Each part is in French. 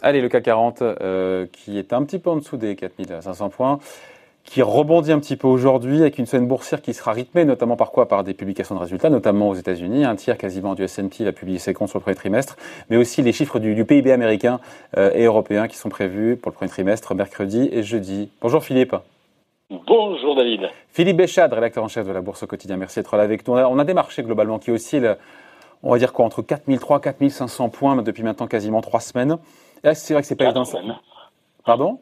Allez, le CAC 40 euh, qui est un petit peu en dessous des 4500 points, qui rebondit un petit peu aujourd'hui avec une semaine boursière qui sera rythmée notamment par quoi? Par des publications de résultats, notamment aux États-Unis. Un tiers quasiment du S&P va publier ses comptes sur le premier trimestre, mais aussi les chiffres du, PIB américain euh, et européen qui sont prévus pour le premier trimestre mercredi et jeudi. Bonjour Philippe. Bonjour David. Philippe Béchade, rédacteur en chef de la Bourse au quotidien. Merci d'être là avec nous. On a, des marchés globalement qui oscillent, on va dire quoi, entre 4003 4500 points depuis maintenant quasiment trois semaines. Là, c'est vrai que c'est pas évident. Pardon?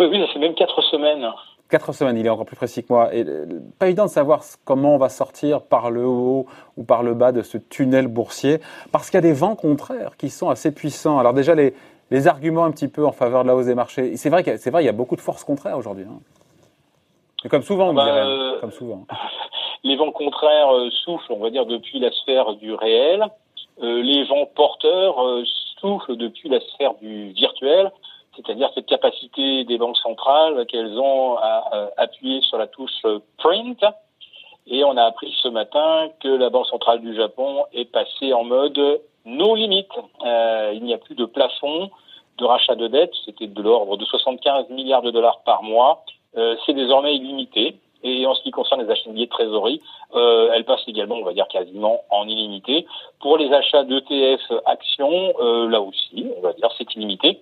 Oui, oui, ça fait même quatre semaines. Quatre semaines, il est encore plus précis que moi. Et euh, pas évident de savoir comment on va sortir par le haut ou par le bas de ce tunnel boursier, parce qu'il y a des vents contraires qui sont assez puissants. Alors déjà, les, les arguments un petit peu en faveur de la hausse des marchés, c'est vrai qu'il y, vrai, il y a beaucoup de forces contraires aujourd'hui. Hein. Comme souvent, on bah, dirait, euh, comme souvent. Les vents contraires euh, soufflent, on va dire, depuis la sphère du réel. les vents porteurs souffle depuis la sphère du virtuel, c'est-à-dire cette capacité des banques centrales qu'elles ont à, appuyer sur la touche print. Et on a appris ce matin que la Banque centrale du Japon est passée en mode no limite. Euh, il n'y a plus de plafond de rachat de dette. C'était de l'ordre de 75 milliards de dollars par mois. Euh, c'est désormais illimité. Et en ce qui concerne les achats de trésorerie, euh, elle passe également, on va dire, quasiment en illimité. Pour les achats d'ETF actions, euh, là aussi, on va dire, c'est illimité.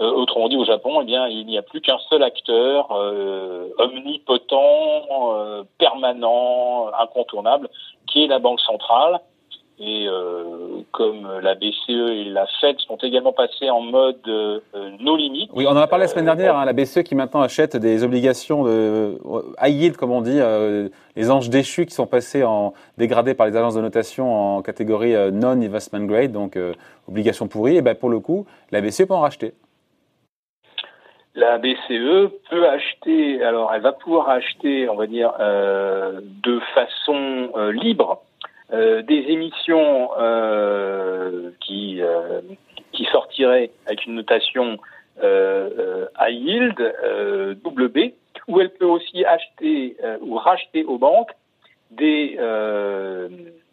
Euh, autrement dit, au Japon, eh bien, il n'y a plus qu'un seul acteur euh, omnipotent, euh, permanent, incontournable, qui est la Banque centrale. Et euh, comme la BCE et la Fed sont également passés en mode euh, no limit. Oui, on en a parlé la semaine dernière. Hein, la BCE qui maintenant achète des obligations de high yield, comme on dit, euh, les anges déchus qui sont passés en dégradés par les agences de notation en catégorie non investment grade, donc obligations pourries. Et ben pour le coup, la BCE peut en racheter. La BCE peut acheter. Alors, elle va pouvoir acheter, on va dire, de façon libre euh, des émissions euh, qui, euh, qui sortiraient avec une notation high yield, double B, où elle peut aussi acheter ou racheter aux banques des,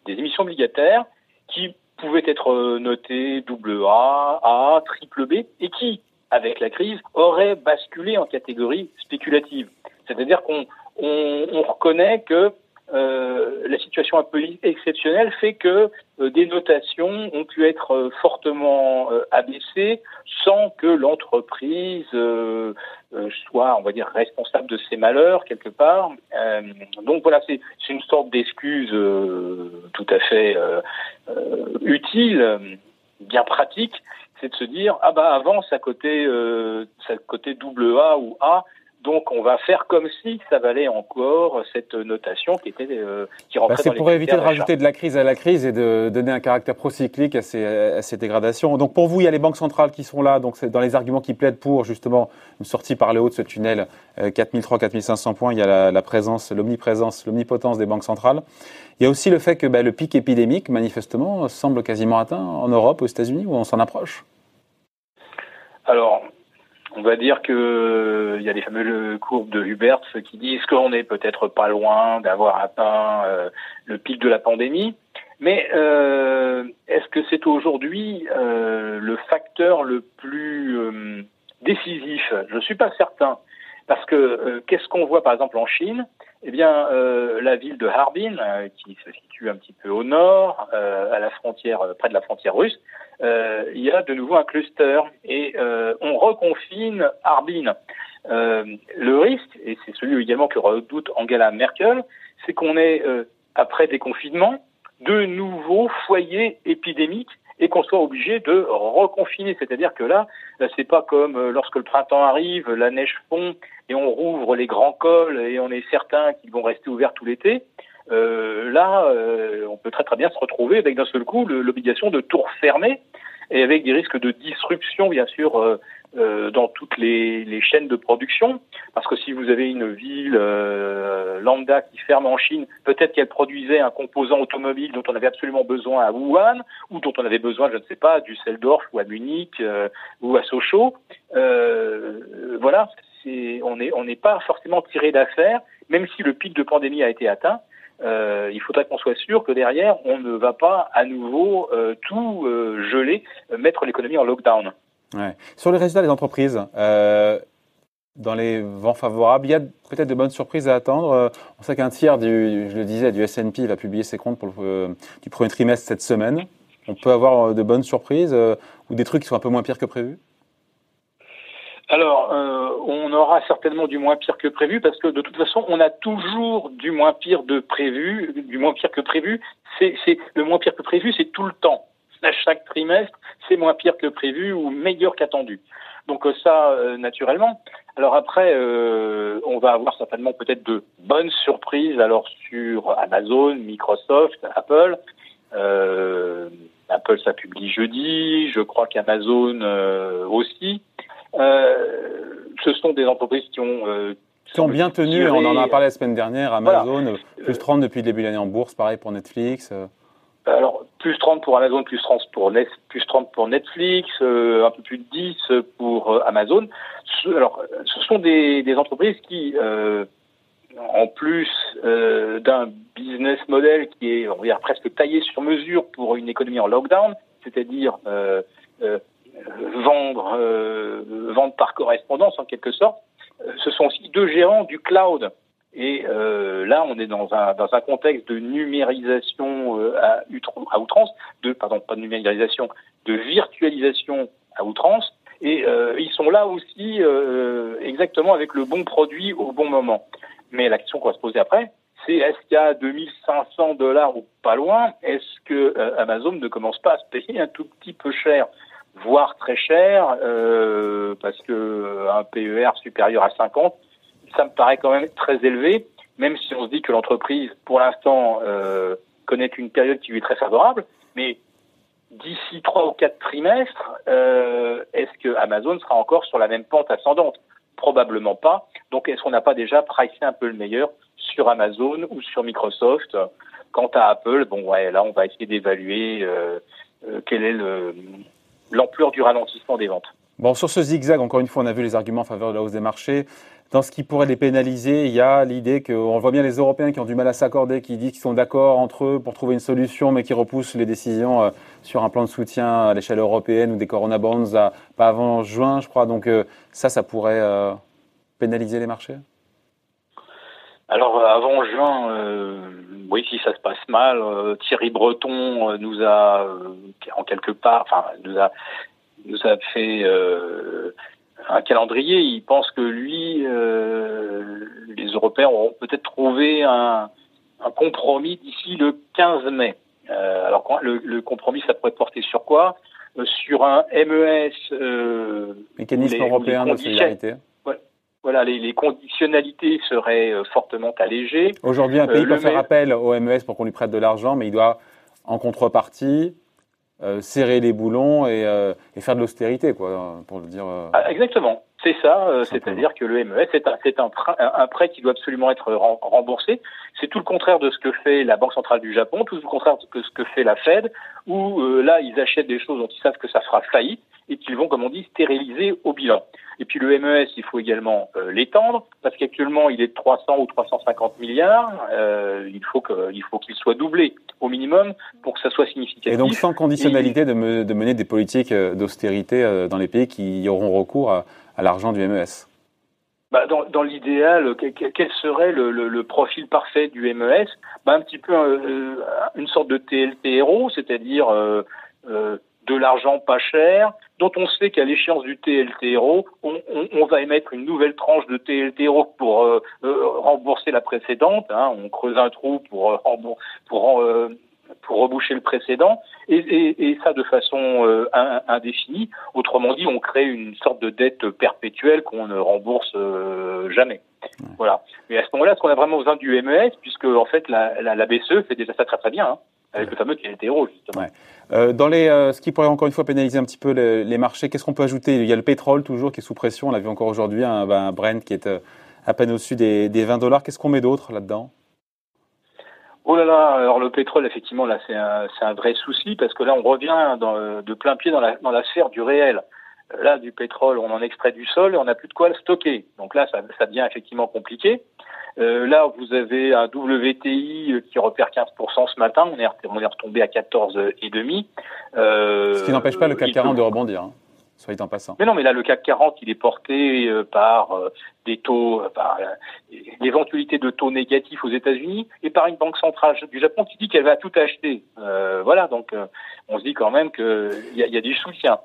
des émissions obligataires qui pouvaient être notées double A, A, triple B, et qui, avec la crise, auraient basculé en catégorie spéculative. C'est-à-dire qu'on on, on reconnaît que euh, la situation un peu exceptionnelle fait que euh, des notations ont pu être euh, fortement abaissées sans que l'entreprise soit, on va dire, responsable de ses malheurs quelque part. donc voilà, c'est une sorte d'excuse tout à fait utile, bien pratique, c'est de se dire ah bah avant ça cotait ça cotait double A ou A donc on va faire comme si ça valait encore cette notation qui était euh, qui rentrait bah C'est pour éviter de rajouter de la crise à la crise et de donner un caractère procyclique à ces, à ces dégradations. Donc pour vous, il y a les banques centrales qui sont là, donc c'est dans les arguments qui plaident pour justement une sortie par le haut de ce tunnel, 4300-4500 euh, points. Il y a la, la présence, l'omniprésence, l'omnipotence des banques centrales. Il y a aussi le fait que bah, le pic épidémique, manifestement, semble quasiment atteint en Europe, aux États-Unis, où on s'en approche. Alors, on va dire que il y a les fameuses courbes de Hubert qui disent qu'on est peut-être pas loin d'avoir atteint euh, le pic de la pandémie. Mais euh, est-ce que c'est aujourd'hui euh, le facteur le plus décisif? Je ne suis pas certain. Parce que qu'est-ce qu'on voit par exemple en Chine? Eh bien, la ville de Harbin, qui se situe un petit peu au nord, à la frontière, près de la frontière russe, euh, il y a de nouveau un cluster et euh, on reconfine Harbin. Euh, le risque, et c'est celui également que redoute Angela Merkel, c'est qu'on ait, après des confinements, de nouveaux foyers épidémiques et qu'on soit obligé de reconfiner. C'est-à-dire que là, c'est pas comme lorsque le printemps arrive, la neige fond et on rouvre les grands cols et on est certain qu'ils vont rester ouverts tout l'été. Euh, là, euh, on peut très très bien se retrouver avec d'un seul coup l'obligation de tout refermer et avec des risques de disruption, bien sûr, euh, euh dans toutes les, les, chaînes de production. Parce que si vous avez une ville euh, lambda qui ferme en Chine, peut-être qu'elle produisait un composant automobile dont on avait absolument besoin à Wuhan, ou dont on avait besoin, je ne sais pas, à Düsseldorf ou à Munich ou à Sochaux. voilà, on n'est pas forcément tiré d'affaire, même si le pic de pandémie a été atteint euh, il faudrait qu'on soit sûr que derrière, on ne va pas à nouveau euh, tout euh, geler, mettre l'économie en lockdown. Sur les résultats des entreprises, dans les vents favorables, il y a peut-être de bonnes surprises à attendre. On sait qu'un tiers, du, je le disais, du S&P va publier ses comptes pour le, du premier trimestre cette semaine. On peut avoir de bonnes surprises ou des trucs qui sont un peu moins pires que prévu? Alors, euh, on aura certainement du moins pire que prévu parce que de toute façon, on a toujours du moins pire de prévu, du moins pire que prévu. C'est, le moins pire que prévu, c'est tout le temps. À chaque trimestre, c'est moins pire que prévu ou meilleur qu'attendu. Donc euh, ça, euh, naturellement. Alors après, on va avoir certainement peut-être de bonnes surprises. Alors sur Amazon, Microsoft, Apple. Apple, ça publie jeudi. Je crois qu'Amazon aussi. Euh, ce sont des entreprises qui ont euh, qui ont bien tenu, on en a parlé la semaine dernière, Amazon, euh, plus 30 depuis le début de l'année en bourse, pareil pour Netflix. Alors, plus 30 pour Amazon, plus 30 pour, Net, plus 30 pour Netflix, un peu plus de 10 pour Amazon. Alors, ce sont des, des entreprises qui, en plus d'un business model qui est, on va dire, presque taillé sur mesure pour une économie en lockdown, c'est-à-dire vendre, euh, vendre par correspondance en quelque sorte. Euh, ce sont aussi deux gérants du cloud. Et euh, là, on est dans un, contexte de numérisation à, à outrance, de pardon, pas de numérisation, de virtualisation à outrance. Et ils sont là aussi exactement avec le bon produit au bon moment. Mais la question qu'on va se poser après, c'est est-ce qu'à 2500 dollars ou pas loin, est-ce que Amazon ne commence pas à se payer un tout petit peu cher? Voire très cher, euh, parce que euh, un PER supérieur à 50, ça me paraît quand même très élevé, même si on se dit que l'entreprise, pour l'instant, euh, connaît une période qui lui est très favorable, mais d'ici trois ou quatre trimestres, euh, est-ce que Amazon sera encore sur la même pente ascendante? Probablement pas. Donc, est-ce qu'on n'a pas déjà pricé un peu le meilleur sur Amazon ou sur Microsoft? Quant à Apple, bon, ouais, là, on va essayer d'évaluer euh, quel est le, l'ampleur du ralentissement des ventes. Bon, sur ce zigzag, encore une fois, on a vu les arguments en faveur de la hausse des marchés. Dans ce qui pourrait les pénaliser, il y a l'idée qu'on voit bien les Européens qui ont du mal à s'accorder, qui disent qu'ils sont d'accord entre eux pour trouver une solution, mais qui repoussent les décisions euh, sur un plan de soutien à l'échelle européenne ou des Corona Bonds à, pas avant juin, je crois. Donc euh, ça, ça pourrait euh, pénaliser les marchés? Alors avant juin, oui, si ça se passe mal, euh, Thierry Breton euh, nous a, euh, en quelque part, enfin, nous a, nous a fait un calendrier. Il pense que lui, les Européens auront peut-être trouvé un, un compromis d'ici le 15 mai. alors, le, le, compromis, ça pourrait porter sur quoi? Sur un MES. Mécanisme européen de solidarité voilà, les, conditionnalités seraient euh, fortement allégées. Aujourd'hui, un pays euh, peut faire appel au MES pour qu'on lui prête de l'argent, mais il doit, en contrepartie, euh, serrer les boulons et, faire de l'austérité, quoi, pour le dire. Ah, exactement. C'est ça, c'est-à-dire que le MES c'est un, un, prêt qui doit absolument être remboursé. C'est tout le contraire de ce que fait la Banque centrale du Japon, tout le contraire de ce que fait la Fed, où là ils achètent des choses dont ils savent que ça fera faillite et qu'ils vont, comme on dit, stériliser au bilan. Et puis le MES, il faut également euh, l'étendre, parce qu'actuellement il est de 300 ou 350 milliards. Euh, il faut qu'il faut qu'il soit doublé au minimum pour que ça soit significatif. Et donc sans conditionnalité de, de, mener des politiques euh, d'austérité euh, dans les pays qui auront recours à, à l'argent du MES. Bah, dans, dans l'idéal, quel serait le, le, le, profil parfait du MES bah, Un petit peu une sorte de TLTRO, c'est-à-dire euh, de l'argent pas cher, dont on sait qu'à l'échéance du TLTRO, on, on, on, va émettre une nouvelle tranche de TLTRO pour euh, euh, rembourser la précédente. Hein, on creuse un trou pour euh, pour pour reboucher le précédent, et, et, et ça de façon indéfinie. Autrement dit, on crée une sorte de dette perpétuelle qu'on ne rembourse jamais. Voilà. Mais à ce moment-là, est-ce qu'on a vraiment besoin du MES, puisque en fait la, la, la BCE fait déjà ça très très bien. Hein avec le fameux TLTRO, justement. Euh, dans les, euh, ce qui pourrait encore une fois pénaliser un petit peu les, les marchés, qu'est-ce qu'on peut ajouter? Il y a le pétrole toujours qui est sous pression. On l'a vu encore aujourd'hui, un, ben, Brent qui est euh, à peine au-dessus des, des 20 dollars. Qu'est-ce qu'on met d'autre là-dedans? Oh là là, alors le pétrole, effectivement, là, c'est un, un, vrai souci parce que là, on revient dans, de plein pied dans la, dans la sphère du réel. Là, du pétrole, on en extrait du sol et on n'a plus de quoi le stocker. Donc là, ça, ça devient effectivement compliqué. Là, vous avez un WTI qui repère 15% ce matin. On est, on est retombé à 14,5. Euh, ce qui n'empêche pas le CAC 40 de rebondir. Hein soit en passant. Mais non, mais là, le CAC 40, il est porté euh, par euh, des taux, euh, par l'éventualité de taux négatifs aux États-Unis et par une banque centrale du Japon qui dit qu'elle va tout acheter. voilà, donc on se dit quand même qu'il y, a, y a du soutien.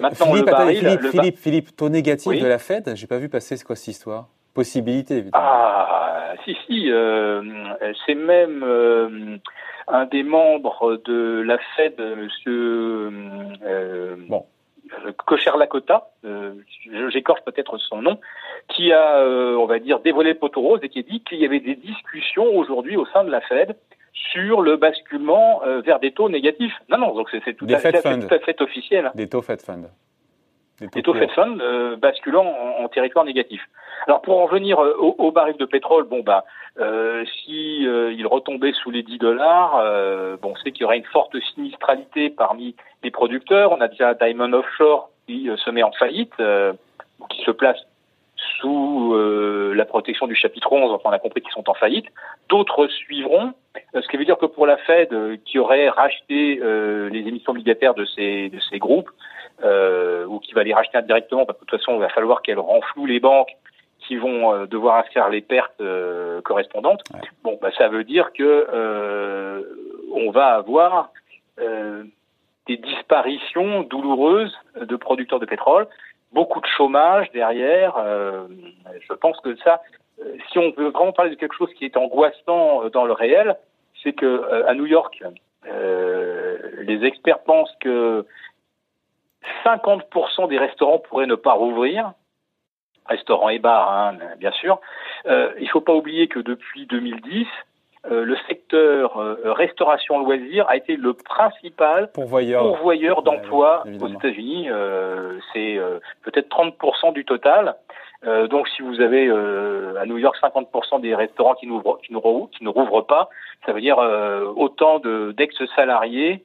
Maintenant, Philippe, le baril, Philippe, Philippe, Philippe, taux négatif de la Fed, j'ai pas vu passer c'est quoi cette histoire? Possibilité, évidemment. Ah, si, si, c'est même un des membres de la Fed, Monsieur. bon Cocher Lakota, euh, j'écorche peut-être son nom, qui a, euh, on va dire, dévoilé le poteau rose et qui a dit qu'il y avait des discussions aujourd'hui au sein de la Fed sur le basculement euh, vers des taux négatifs. Non, non, donc c'est tout, à fait officiel. Des taux Fed Fund. Des taux, Fed Fund basculant en, territoire négatif. Alors pour en venir au, au, baril de pétrole, bon bah euh, si il retombait sous les 10 dollars, bon, c'est qu'il y aurait une forte sinistralité parmi les producteurs. On a déjà Diamond Offshore qui euh, se met en faillite, euh, qui se place sous euh, la protection du chapitre 11, enfin on a compris qu'ils sont en faillite. D'autres suivront, ce qui veut dire que pour la Fed, qui aurait racheté les émissions obligataires de ces, de ces groupes, ou qui va les racheter indirectement, parce que de toute façon il va falloir qu'elle renfloue les banques qui vont devoir faire les pertes correspondantes. Bon, bah, ça veut dire que on va avoir des disparitions douloureuses de producteurs de pétrole, beaucoup de chômage derrière. Euh, je pense que ça, euh, si on veut vraiment parler de quelque chose qui est angoissant euh, dans le réel, c'est que à New York, les experts pensent que 50% des restaurants pourraient ne pas rouvrir, restaurants et bars, hein, bien sûr. il ne faut pas oublier que depuis 2010, euh, le secteur euh, restauration loisirs a été le principal pourvoyeur, pourvoyeur d'emplois aux États-Unis. Euh, c'est peut-être 30% du total. donc, si vous avez à New York 50% des restaurants qui, qui, qui, ne rouvrent pas, ça veut dire autant d'ex-salariés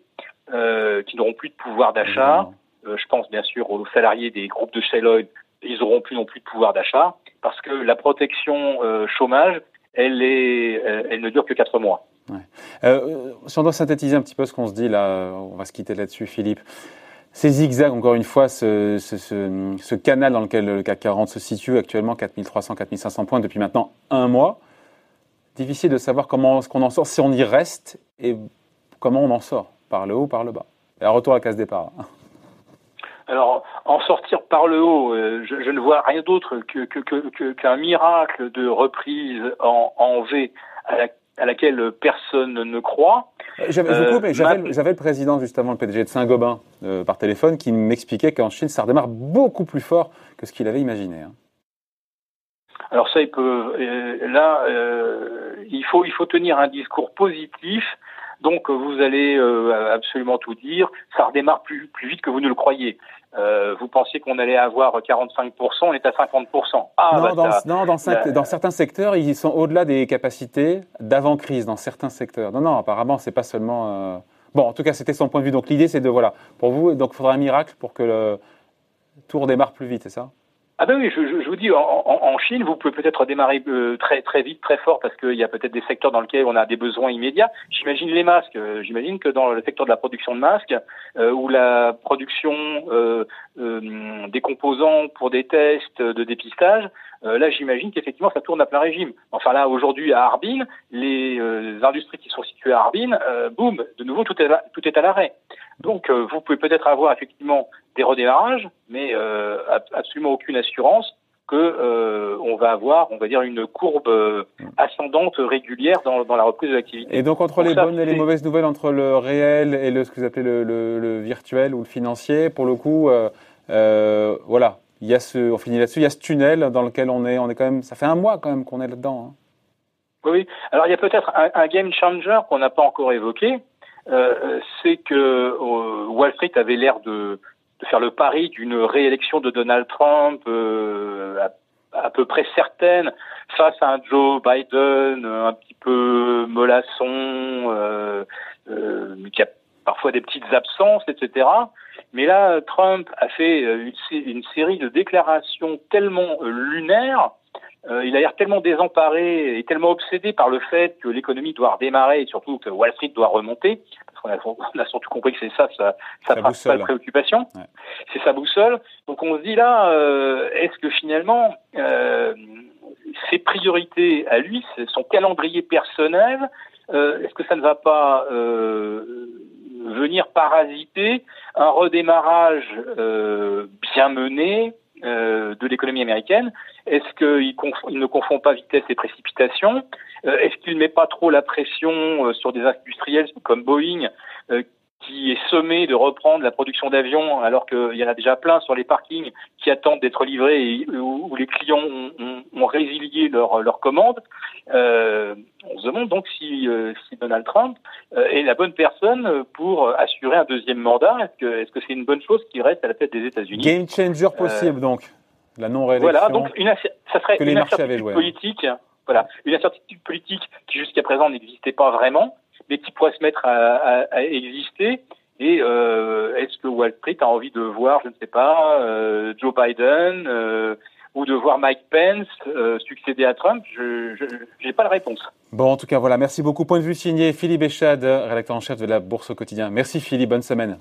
qui n'auront plus de pouvoir d'achat. je pense bien sûr aux salariés des groupes de Shell ils n'auront plus non plus de pouvoir d'achat parce que la protection chômage euh, elle ne dure que 4 mois. Euh, si on doit synthétiser un petit peu ce qu'on se dit là, on va se quitter là-dessus, Philippe. Ces zigzags, encore une fois, ce, canal dans lequel le CAC 40 se situe actuellement, 4300, 4500 points depuis maintenant un mois, difficile de savoir comment ce qu'on en sort, si on y reste et comment on en sort, par le haut, par le bas. Et un retour à la case départ. Alors, en sortir par le haut, euh, je, je ne vois rien d'autre qu'un que, miracle de reprise en, en V à, la, à, laquelle personne ne croit. Euh, j'avais euh, le président, justement, le PDG de Saint-Gobain, euh, par téléphone, qui m'expliquait qu'en Chine, ça redémarre beaucoup plus fort que ce qu'il avait imaginé. Hein. Alors ça, il peut. là, il faut il faut tenir un discours positif. Donc vous allez absolument tout dire. Ça redémarre plus plus vite que vous ne le croyez. Euh, vous pensiez qu'on allait avoir 45%, on est à 50%. Ah, non, bah, dans, non dans, dans, certains secteurs, ils sont au-delà des capacités d'avant-crise, dans certains secteurs. Non, non, apparemment, c'est pas seulement... Euh... Bon, en tout cas, c'était son point de vue. Donc l'idée, c'est de, voilà, pour vous, donc il faudra un miracle pour que le tour démarre plus vite, c'est ça? Ah ben oui, je, je, vous dis, en, en, Chine, vous pouvez peut-être démarrer euh, très très vite, très fort, parce qu'il y a peut-être des secteurs dans lesquels on a des besoins immédiats. J'imagine les masques. Euh, j'imagine que dans le secteur de la production de masques, euh, ou la production euh, des composants pour des tests de dépistage, là, j'imagine qu'effectivement, ça tourne à plein régime. Enfin là, aujourd'hui, à Harbin, les industries qui sont situées à Harbin, boum, de nouveau, tout est, tout est à l'arrêt. Donc, vous pouvez peut-être avoir effectivement des redémarrages, mais euh, absolument aucune assurance que euh, on va avoir, on va dire, une courbe euh, ascendante régulière dans, dans la reprise de l'activité. Et donc entre les bonnes et les mauvaises nouvelles, entre le réel et le ce que vous appelez le, le, le virtuel ou le financier, pour le coup, euh, euh voilà, il y a ce, on finit là-dessus, il y a ce tunnel dans lequel on est, on est quand même, ça fait un mois quand même qu'on est là-dedans. Hein. Oui, alors il y a peut-être un, game changer qu'on n'a pas encore évoqué, euh, c'est que Wall Street avait l'air de faire le pari d'une réélection de Donald Trump euh, à, peu près certaine face à un Joe Biden un petit peu mollasson, euh, euh, qui a parfois des petites absences, etc. Mais là, Trump a fait une, une série de déclarations tellement lunaires il a l'air tellement désemparé et tellement obsédé par le fait que l'économie doit redémarrer et surtout que Wall Street doit remonter. Parce qu'on a, on a surtout compris que c'est ça sa, sa principale préoccupation. C'est sa boussole. Donc on se dit là, est-ce que finalement ses priorités à lui, son calendrier personnel, est-ce que ça ne va pas venir parasiter un redémarrage euh, bien mené euh, de l'économie américaine. Est-ce qu'il il ne confond pas vitesse et précipitation? Euh, Est-ce qu'il ne met pas trop la pression sur des industriels comme Boeing qui est sommé de reprendre la production d'avions alors qu'il y en a déjà plein sur les parkings qui attendent d'être livrés et où, les clients ont, ont, résilié leurs leur commandes. Euh, on se demande donc si, euh, si Donald Trump euh, est la bonne personne pour assurer un deuxième mandat. Est-ce que est-ce que c'est une bonne chose qu'il reste à la tête des États-Unis? Game changer possible donc. La non-réélection. Voilà, donc une, ça serait une incertitude politique. Voilà, une incertitude politique qui jusqu'à présent n'existait pas vraiment mais qui pourrait se mettre à, exister. Et euh, est-ce que Wall Street a envie de voir, je ne sais pas, euh, Joe Biden euh, ou de voir Mike Pence succéder à Trump? Je n'ai pas la réponse. Bon, en tout cas, voilà. Merci beaucoup. Point de vue signé Philippe Echad, rédacteur en chef de la Bourse au quotidien. Merci Philippe, bonne semaine.